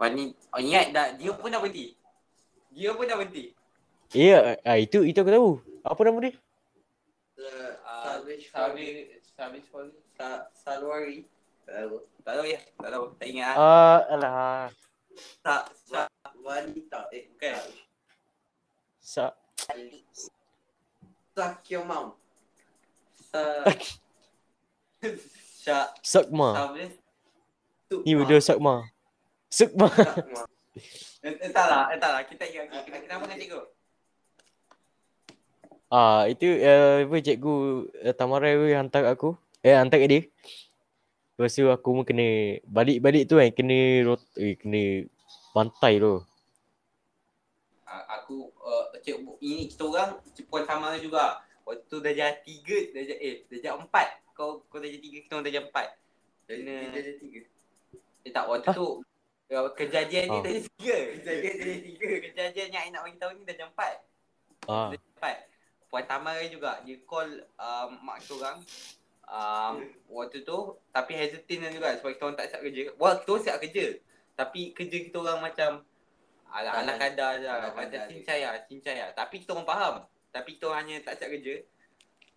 Wani, oh, ingat dah, dia pun dah berhenti. Dia pun dah berhenti. Ya, ah, itu itu aku tahu. Apa nama dia? Uh, Ah, Salvage Sabi, Sabi Sabi. Sa- Salwari. Tak tahu. Tak tahu ya, tak tahu. Tak ingat ah. Ah, alah. Tak, tak. Wanita. Eh, Bukan. Sa Sakyomam. Sa... Syak. Sakma. Sabi. Ni benda Sakma. Sakma. Sakma. Eh, Entahlah, entahlah. Kita ingat lagi. Kita kenapa dengan cikgu? Ah, itu uh, apa cikgu uh, Tamarai tu hantar aku. Eh, hantar kat dia. Lepas tu aku pun kena balik-balik tu kan kena rot eh, kena bantai tu. Ah, Aku, uh, cikgu, ini kita orang, Puan Tamara juga. Waktu tu darjah tiga, darjah, eh, darjah empat. Kau, kau darjah tiga, kita orang darjah empat. Dia Kena, dia ada tiga. eh tak, waktu tu, uh, kejadian ni Ah. darjah tiga. Kejadian darjah tiga. Kejadian yang I nak bagi tahu ni darjah empat. Ah. Dapat. Puan Tamara juga dia call um, mak kita orang um, waktu tu tapi hesitant juga sebab kita orang tak siap kerja. Wah, kita orang siap kerja. Tapi kerja kita orang macam ala ala kadar je. ala Macam cincai lah, cincai lah. Tapi kita orang faham. Tapi kita orang hanya tak siap kerja.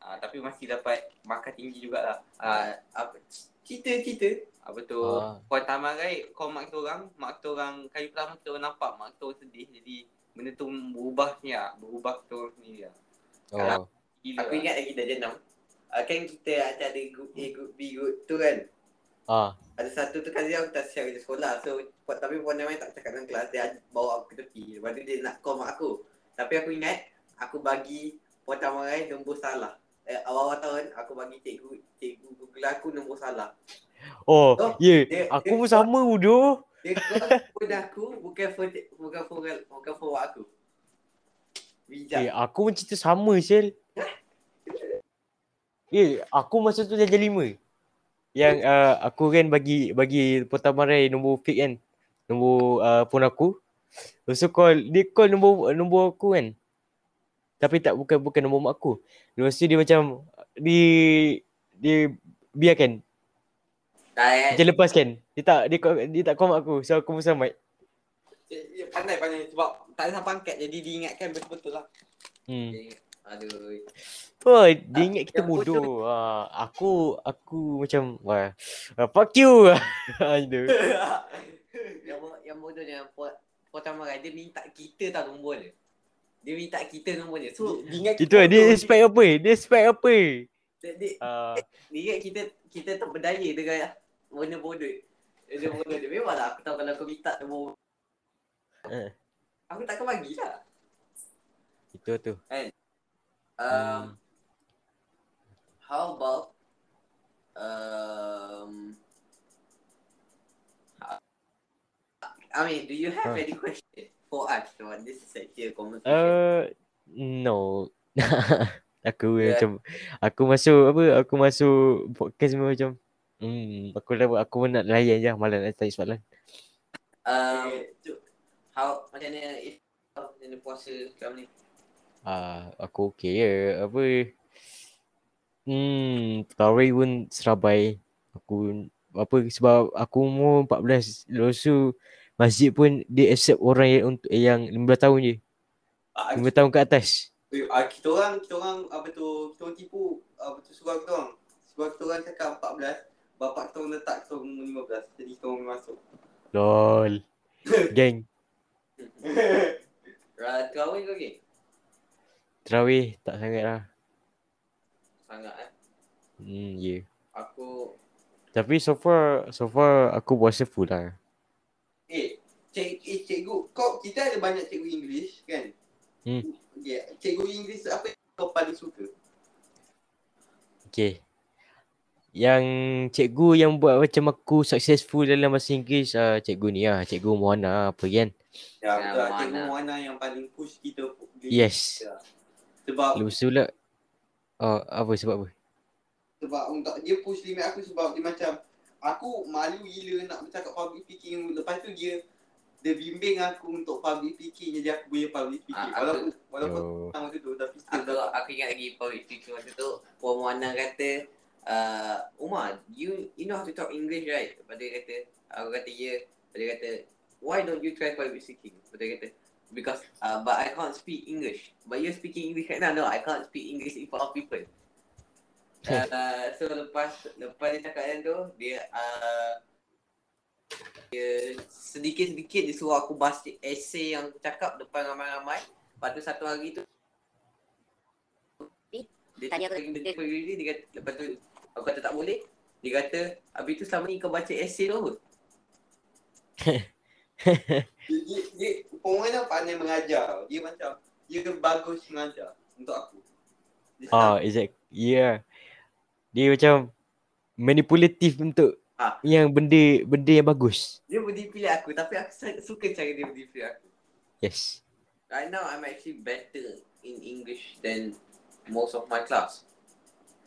Uh, tapi masih dapat markah tinggi jugalah. Uh, Ah, apa? Cerita-cerita. apa tu? Ah. Puan Tamara call mak kita orang. Mak kita orang kali pertama kita orang nampak mak kita orang sedih. Jadi benda tu berubah ni lah. Berubah kita orang sendiri lah. Oh. Gila Aku ingat lagi darjah enam. Ah, kan kita ada ada group A, group B, group tu kan. Ah. Ada satu tu kali aku tak siap kerja sekolah. So, puan- tapi puan namanya tak cakap dalam kelas. Dia bawa aku ke tepi. Lepas tu dia nak call mak aku. Tapi aku ingat, aku bagi puan Tamarai nombor salah. Eh, awal-awal tahun, aku bagi cikgu, cikgu Google aku nombor salah. Oh, Oh, ya. dia- aku dia- pun sama bodoh. Dia call phone aku, bukan phone, bukan phone, bukan phone aku. Bijak. Eh, aku pun cerita sama, Syel. Eh, aku masa tu darjah lima. Yang uh, aku kan bagi bagi Potamarai nombor fake kan. Nombor uh, phone aku. Lepas tu call, dia call nombor nombor aku kan. Tapi tak bukan bukan nombor mak aku. Lepas tu dia macam di dia biarkan. Dah kan? Dia lepaskan. Dia tak dia dia tak call mak aku. So aku pun selamat. Dia, dia pandai pandai sebab tak ada siapa angkat jadi diingatkan betul-betul lah. Hmm. Dia- Aduh. Oh, dia ingat kita bodoh. Ah, aku aku macam wah. ah, fuck you. *laughs* Ah, Itu. *laughs* yang, yang bodohnya Puan Puan Tamarai dia minta kita tahu nombor dia. Dia minta kita nombor dia. So Diingat Itu lah, dia expect apa? Dia expect apa? dia, dia, Ah, *laughs* dia ingat kita kita terpedaya dengan benda bodoh. Dia bodoh dia. Memanglah aku tahu kalau kau minta nombor. Eh. Aku takkan bagilah. itu tu. Um, how about um I mean, do you have Huh. any question for us about this sexual conversation? Uh, no. *laughs* aku Yeah. macam aku masuk apa? Aku masuk podcast memang macam hmm, aku dah aku nak layan je malas nak tanya soalan. Um, how macam mana is macam mana puasa sekarang ni? Ah, aku okey je. Apa? Hmm, tarawih pun serabai. Aku apa sebab aku umur 14 lepas tu masjid pun dia accept orang yang untuk yang 15 tahun je. Ah, 15 tahun ke atas. eh, ah, kita orang kita orang apa tu kita orang tipu apa tu suruh kita orang. Suruh kita orang cakap 14, bapak kita orang letak kita orang umur 15. Jadi kita orang masuk. Lol. *laughs* Gang. Ra- Terawih ke okey? Terawih tak sangat lah. Sangat eh. Hmm, ya. Yeah. Aku Tapi so far, so far aku puasa full lah. Eh, cik, eh, cikgu, kau kita ada banyak cikgu English kan? Hmm. Okay, cikgu English apa yang kau paling suka? Okay. Yang cikgu yang buat macam aku successful dalam bahasa Inggeris, uh, cikgu ni lah. Cikgu Moana apa kan. Ya, Ya, betul lah. mana? Cikgu mana yang paling push kita. Yes. Sebab Lepas tu pula, oh, apa sebab apa? sebab untuk dia push limit aku sebab dia macam aku malu gila nak bercakap public speaking lepas tu dia dia bimbing aku untuk public speaking jadi aku boleh public speaking Ah, aku- walaupun walaupun Oh. sama tu tu tapi still aku aku ingat lagi public speaking waktu tu Puan Moana kata uh, Umar, you you know how to talk English right? Lepas dia kata, aku kata ya. Yeah. Lepas dia kata, why don't you try public speaking? Lepas dia kata, because uh, but I can't speak English. But you're speaking English right now. No, I can't speak English in front of people. *laughs* uh, so lepas lepas dia cakap yang tu, dia uh, dia sedikit-sedikit dia suruh aku baca essay yang aku cakap depan ramai-ramai. Lepas tu satu hari tu dia Tanya aku, dia, dia, dia, dia, kata, lepas tu aku kata tak boleh. Dia kata, habis tu selama ni kau baca essay tu apa? *laughs* Dia, dia, dia pandai mengajar. Dia macam, dia bagus mengajar untuk aku. Dia Ah, exact. Yeah. Dia macam manipulatif untuk Ah. yang benda benda yang bagus. Dia boleh pilih aku tapi aku suka cara dia boleh pilih aku. Yes. Right now I'm actually better in English than most of my class.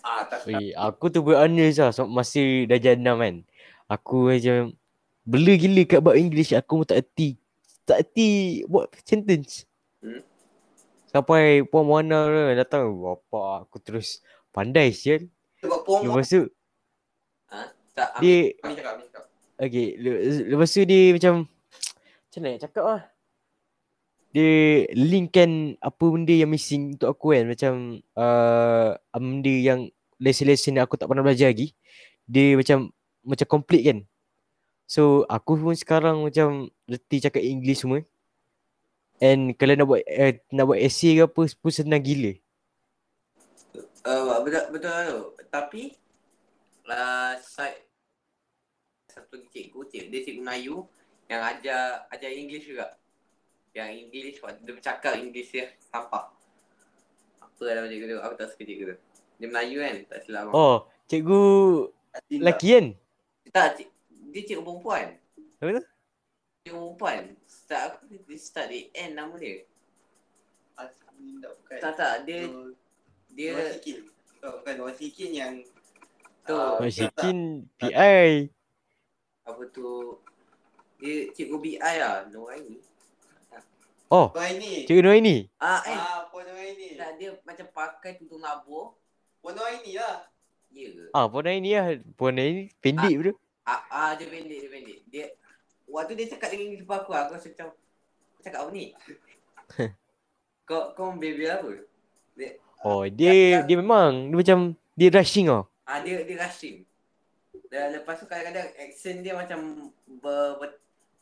Ah, tak Oi, aku tu be honest lah so, masa darjah 6 kan. Aku macam bela gila kat bab English aku pun tak erti. Tak erti buat sentence. Hmm. Sampai puan Moana tu datang bapa aku terus pandai sial. sebab Puan Lepas tu Tak, Amir, dia Kami cakap, kami cakap. Okay, le- lepas tu dia macam macam mana nak cakap lah. Dia linkkan apa benda yang missing untuk aku kan. Macam uh, benda yang lesson-lesson yang aku tak pernah belajar lagi. Dia macam macam complete kan. So aku pun sekarang macam reti cakap English semua. And kalau nak buat uh, nak buat essay ke apa pun senang gila. uh, betul betul tu. Tapi uh, saya satu cikgu, cikgu dia cikgu Melayu yang ajar ajar English juga. Yang English dia bercakap English dia sampah. Apa nama cikgu tu? Aku tak suka cikgu tu. Dia Melayu kan? Tak silap aku. Oh, cikgu lelaki kan? Tak, cik, dia cikgu perempuan. Apa tu? Cikgu perempuan. Start aku dia start di N nama dia. Bukan. Tak tak, dia dia Orang Sikin. Oh, bukan orang Sikin yang Tu. ah, Oh, tak- Sikin PI. apa tu dia cikgu BI lah, Noraini. Oh, Puan ini. cikgu Noor ni. Ah, eh. Ah, Puan ini. Tak, dia macam pakai tudung labur. Puan ini lah. Ya ke? Ah, puan Noor ni lah. Puan Noor ni pendek bro. Ah, ah, dia pendek, dia pendek. Dia waktu dia cakap dengan English depan aku, aku rasa macam kau cakap apa ni? *laughs* kau kau baby apa? Oh, dia dia memang dia macam dia rushing oh. Ah, dia dia rushing. Dan lepas tu kadang-kadang accent dia macam ber, ber,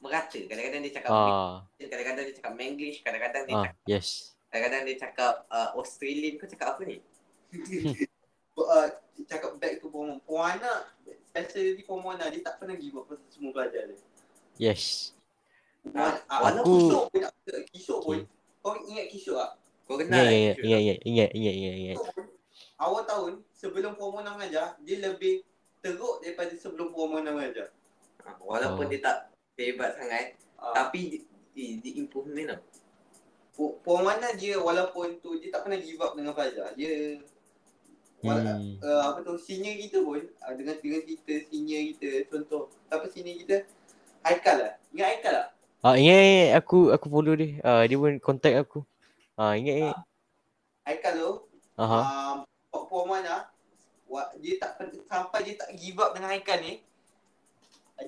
merata. Kadang-kadang dia cakap Ah, Malaysian, kadang-kadang dia cakap Manglish, kadang-kadang dia ah, cakap yes. kadang-kadang dia cakap uh, Australian. Kau cakap apa ni? *laughs* Uh, cakap back to Puan Puan Ana. Especially Puan Ana. Dia tak pernah give up pasal semua pelajar dia. Yes. Puan, ah, aku Kishore pun. Okay. Kau ingat Kishore tak? Kau kenal Ingat, tak ingat, Kishore? ingat, ingat, ingat, ingat, ingat, ingat. Pun Awal tahun sebelum Puan Mona mengajar, dia lebih teruk daripada sebelum Puan Mona mengajar. Ah, Walaupun Oh. dia tak hebat sangat, Uh, tapi di, di, di improvement tau. Pu- Puan Mana dia walaupun tu dia tak pernah give up dengan Fajar. Dia Hmm. uh, apa tu senior kita pun uh, dengan dengan kita senior kita contoh apa senior kita Haikal lah. Ingat Haikal tak? Ah, ingat, ingat, aku aku follow dia. Ah, dia pun contact aku. Ah, ingat, ingat. Haikal tu Aha. um, Mana wa, dia tak sampai dia tak give up dengan Haikal ni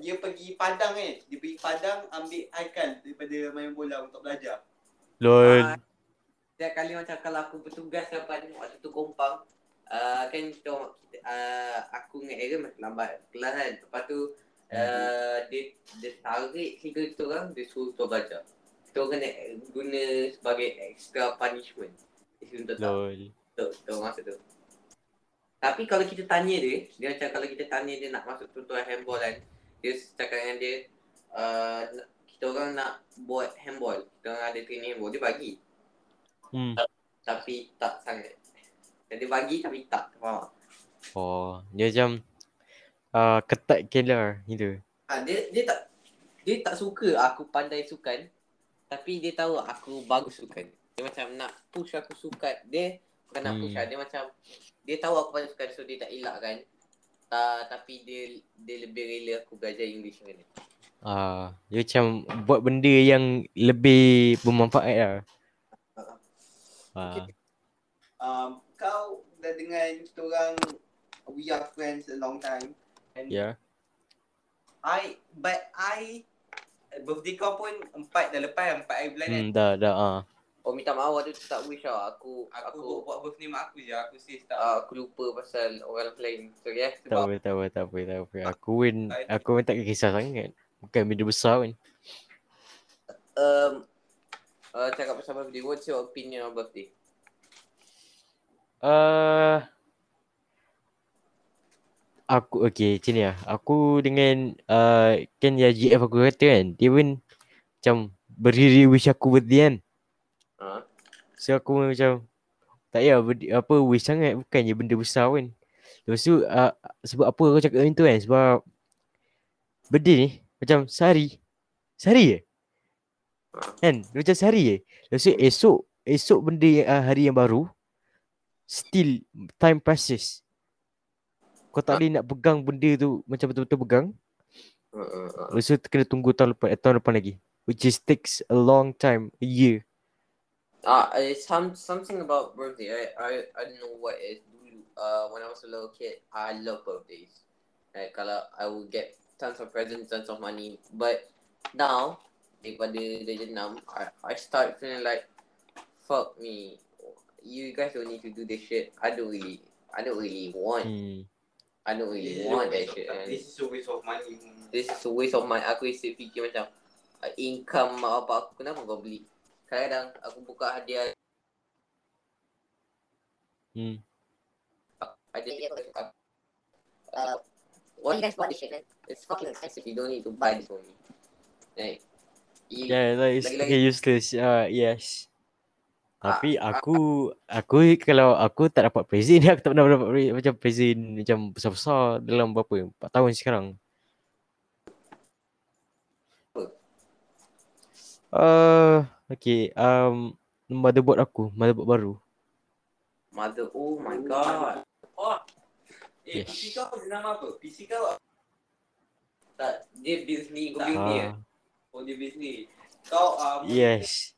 dia pergi Padang eh. Dia pergi Padang ambil Haikal daripada main bola untuk belajar. Lol. Ah, Setiap kali macam kalau aku bertugas depan waktu tu kompang, uh, kan kita, uh, aku dengan Aaron masih lambat kelas kan. Lepas tu uh, dia dia tarik kita orang, dia suruh kita belajar. Kita orang kena guna sebagai extra punishment. Untuk tak Lol. untuk, untuk masa tu. Tapi kalau kita tanya dia, dia macam kalau kita tanya dia nak masuk tuan handball kan, dia cakap dengan dia, uh, kita orang nak buat handball, kita orang ada training handball, dia bagi. Hmm. Tapi tak sangat. Dan dia bagi tapi tak, faham? Oh, dia macam ah ketat killer gitu. Ha, dia, dia tak dia tak suka aku pandai sukan tapi dia tahu aku bagus sukan. Dia macam nak push aku sukan. Dia bukan nak push Hmm. lah. Dia macam dia tahu aku pandai sukan so dia tak elak kan. Ta, tapi dia dia lebih rela aku belajar English dengan dia. Ah, dia macam buat benda yang lebih bermanfaat lah. Ah, Um, kau dah dengan kita orang we are friends a long time. And Yeah. I but I birthday kau pun empat dah lepas empat hari bulan kan. Hmm, dah dah ah. Oh minta maaf waktu tu tak wish tau. Aku Aku, aku buat birthday mak aku je. Aku say tak. uh, aku lupa pasal orang lain. Sorry eh. Tak apa, tak apa, tak apa, tak apa. Aku pun aku pun tak kisah sangat. Bukan benda besar kan. Um, uh, cakap pasal birthday. What's your opinion on birthday? Uh, aku okay macam ni lah. Aku dengan uh, kan yang GF aku kata kan. Dia pun macam berdiri wish aku birthday kan. Ha? So aku macam tak payah apa wish sangat bukannya benda besar kan. Lepas tu uh, sebab apa aku cakap macam tu kan sebab birthday ni macam sehari. Sehari je. Kan? Macam sehari je. Lepas tu esok esok benda uh, hari yang baru still time passes. Kau tak boleh nak pegang benda tu macam betul-betul pegang. Uh, uh, uh. Lepas tu kena tunggu tahun lepas, eh, tahun depan lagi. Which is takes a long time, a year. Uh, it's some something about birthday. I I I don't know what it is. Uh, when I was a little kid, I love birthdays. Right, kalau I will get tons of presents, tons of money. But now, daripada darjah enam, I I start feeling like, fuck me. You guys don't need to do this shit. I don't really, I don't really want. Hmm. I don't This really is a want that shit. of- And This is a waste of money. this is a waste of my. Aku isi fikir macam, uh, income mak bapak aku kenapa kau beli? Kadang-kadang aku buka hadiah Hmm. I just Uh, why you guys bought this shit, man? It's fucking expensive. You don't need to buy this for me. Like, you, Yeah, like it's lagi-lagi- okay, useless. Uh, yes. Ah, Tapi ah, aku aku kalau aku tak dapat present *laughs* aku tak pernah dapat pre- macam present macam besar-besar dalam berapa 4 tahun sekarang. Uh, okay, um motherboard aku, motherboard baru. mother, oh my god. Oh. Eh, Yes. PC kau nama apa? PC kau Tak, dia Disney, kau beli dia. Ah, oh dia business. Kau um, yes.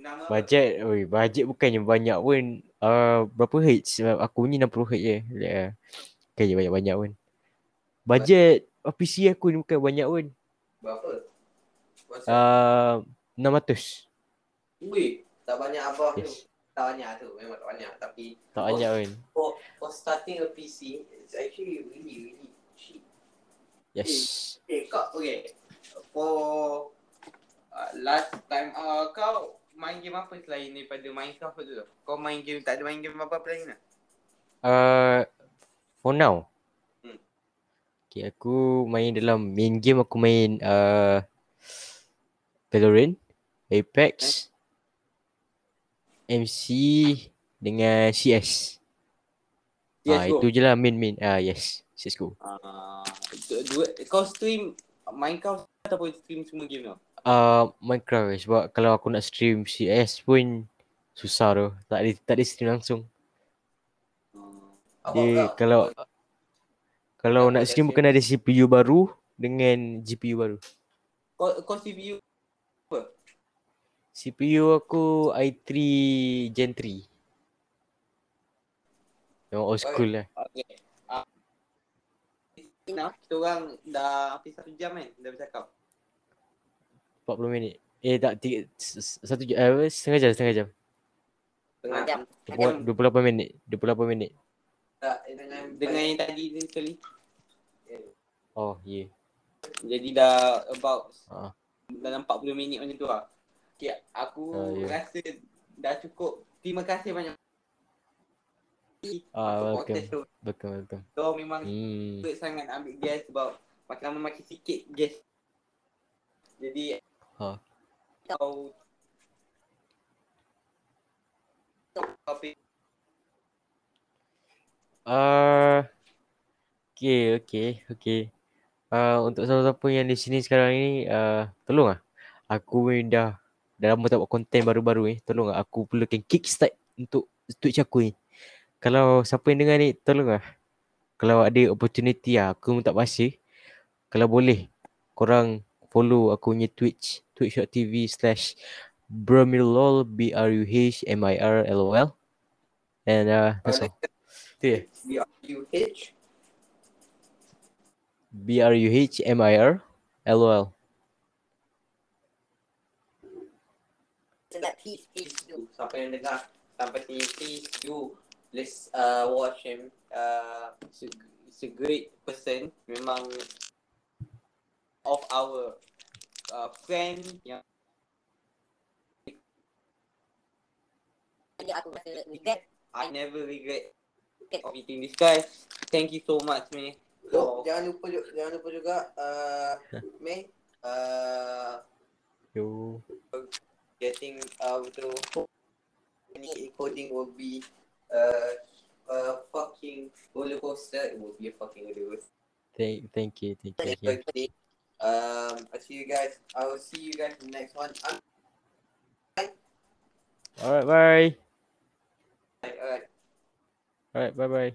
Bajet, oi, bajet bukannya banyak pun. Uh, berapa hertz? Aku ni 60 hertz je. Yeah. Bukannya banyak-banyak pun. Bajet uh, PC aku ni bukan banyak pun. Berapa? Uh, 600. Weh, tak banyak apa tu. Yes. Tak banyak tu, memang tak banyak. Tapi Tak Oh. banyak pun. for, for starting a PC, it's actually really, really cheap. Yes. Eh, kau okay. For uh, last time uh, kau main game apa selain daripada Minecraft tu? Kau main game tak ada main game apa-apa lain lah? Uh, for now. Hmm. Okay, aku main dalam main game aku main uh, Valorant, Apex, MC dengan CS. Ah, CS:GO. itu je lah main-main. Ah, yes. CSGO. Uh, dua, kau stream Minecraft ataupun stream semua game tau? Uh, Minecraft eh, sebab kalau aku nak stream CS pun susah tu. Tak ada, tak ada stream langsung. Apa Dia kau? kalau kalau nak stream kena ada CPU baru dengan GPU baru. kau, kau CPU CPU aku i3 Gen 3. Memang old school lah. Okay. Uh, kita orang dah hampir satu jam kan dah bercakap. 40 minit. Eh tak tiga, satu jam, eh, setengah jam, setengah jam. Tengah Jam. 20, 28 minit, 28 minit. tak, dengan, Dengan yang tadi sekali. Oh, ya. Yeah. Jadi dah about Ah. dalam 40 minit macam tu lah. Okay, aku Ah, ya. rasa dah cukup. Terima kasih banyak. Ah, podcast welcome. tu. Welcome, welcome. Kau memang Hmm. sangat ambil guest sebab makin lama makin sikit guest. Jadi Ha. kau topik Ah, okay, okay, okay. Uh, untuk siapa-siapa yang di sini sekarang ni, uh, tolong lah. Aku ni dah, dah lama tak buat konten baru-baru ni. Tolong lah. Aku perlukan kickstart untuk Twitch aku ni. Kalau siapa yang dengar ni, tolong lah. Kalau ada opportunity lah, aku pun tak pasti. Kalau boleh, korang follow aku punya Twitch. Twitch.tv slash Brumilol B-R-U-H-M-I-R-L-O-L. And uh, that's all. Tu ya? B-R-U-H. B-R-U-H-M-I-R L-O-L. Sedap please, please do. Siapa yang dengar sampai sini, please do. Let's uh, watch him. Uh, he's, a, he's a great person. Memang of our uh, friend yang Jadi aku rasa regret. I never regret of meeting this guy. Thank you so much, man. Oh, So, jangan lupa jangan lupa juga uh, May uh, Yo. getting uh, to any coding will be uh, a fucking roller coaster. It will be a fucking roller coaster. Thank, thank you, thank you, thank you. Um, I see you guys. I will see you guys in the next one. I'm, Alright, bye. alright. Alright, bye bye.